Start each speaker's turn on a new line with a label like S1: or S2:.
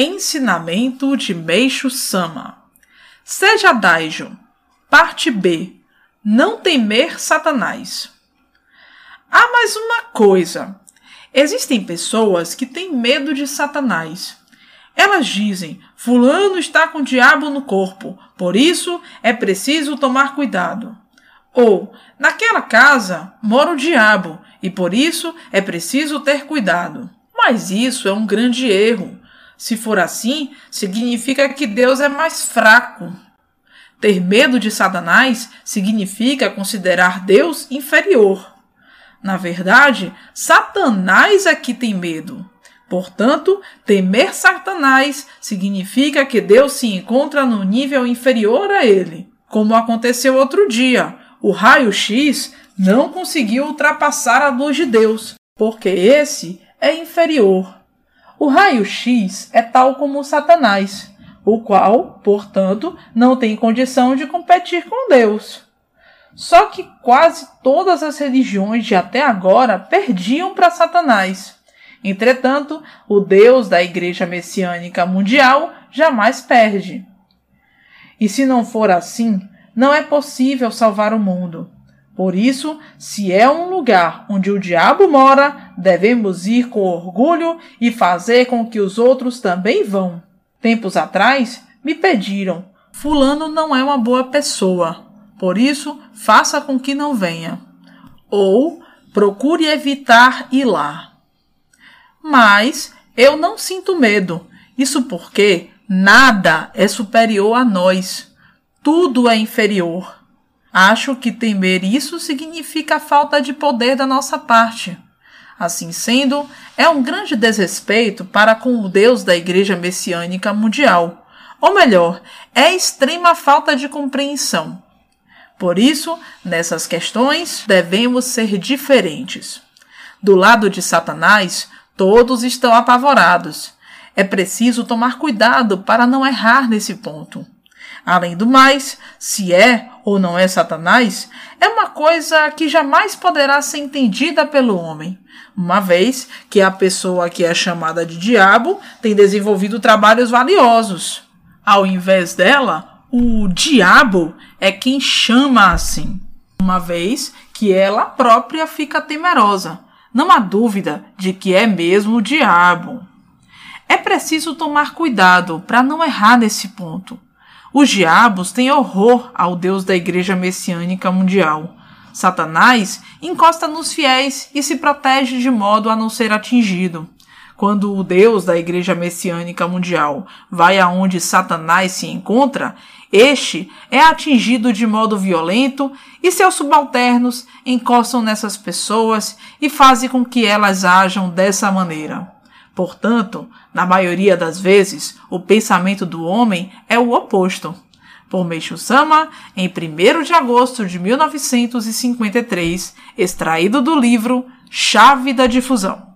S1: Ensinamento de Meixo Sama Seja Daijo Parte B Não temer Satanás Há mais uma coisa. Existem pessoas que têm medo de Satanás. Elas dizem: Fulano está com o diabo no corpo, por isso é preciso tomar cuidado. Ou, naquela casa mora o diabo e por isso é preciso ter cuidado. Mas isso é um grande erro. Se for assim, significa que Deus é mais fraco. Ter medo de Satanás significa considerar Deus inferior. Na verdade, Satanás é que tem medo. Portanto, temer Satanás significa que Deus se encontra no nível inferior a ele. Como aconteceu outro dia, o raio-x não conseguiu ultrapassar a luz de Deus, porque esse é inferior. O raio-x é tal como o Satanás, o qual, portanto, não tem condição de competir com Deus. Só que quase todas as religiões de até agora perdiam para Satanás. Entretanto, o Deus da Igreja Messiânica Mundial jamais perde. E se não for assim, não é possível salvar o mundo. Por isso, se é um lugar onde o diabo mora, devemos ir com orgulho e fazer com que os outros também vão. Tempos atrás, me pediram: Fulano não é uma boa pessoa, por isso, faça com que não venha. Ou procure evitar ir lá. Mas eu não sinto medo. Isso porque nada é superior a nós. Tudo é inferior. Acho que temer isso significa falta de poder da nossa parte. Assim sendo, é um grande desrespeito para com o Deus da Igreja Messiânica Mundial. Ou melhor, é extrema falta de compreensão. Por isso, nessas questões, devemos ser diferentes. Do lado de Satanás, todos estão apavorados. É preciso tomar cuidado para não errar nesse ponto. Além do mais, se é ou não é Satanás, é uma coisa que jamais poderá ser entendida pelo homem, uma vez que a pessoa que é chamada de diabo tem desenvolvido trabalhos valiosos. Ao invés dela, o diabo é quem chama assim, uma vez que ela própria fica temerosa. Não há dúvida de que é mesmo o diabo. É preciso tomar cuidado para não errar nesse ponto. Os diabos têm horror ao Deus da Igreja Messiânica Mundial. Satanás encosta nos fiéis e se protege de modo a não ser atingido. Quando o Deus da Igreja Messiânica Mundial vai aonde Satanás se encontra, este é atingido de modo violento e seus subalternos encostam nessas pessoas e fazem com que elas ajam dessa maneira. Portanto, na maioria das vezes, o pensamento do homem é o oposto. Por Meishu Sama, em 1 de agosto de 1953, extraído do livro Chave da Difusão.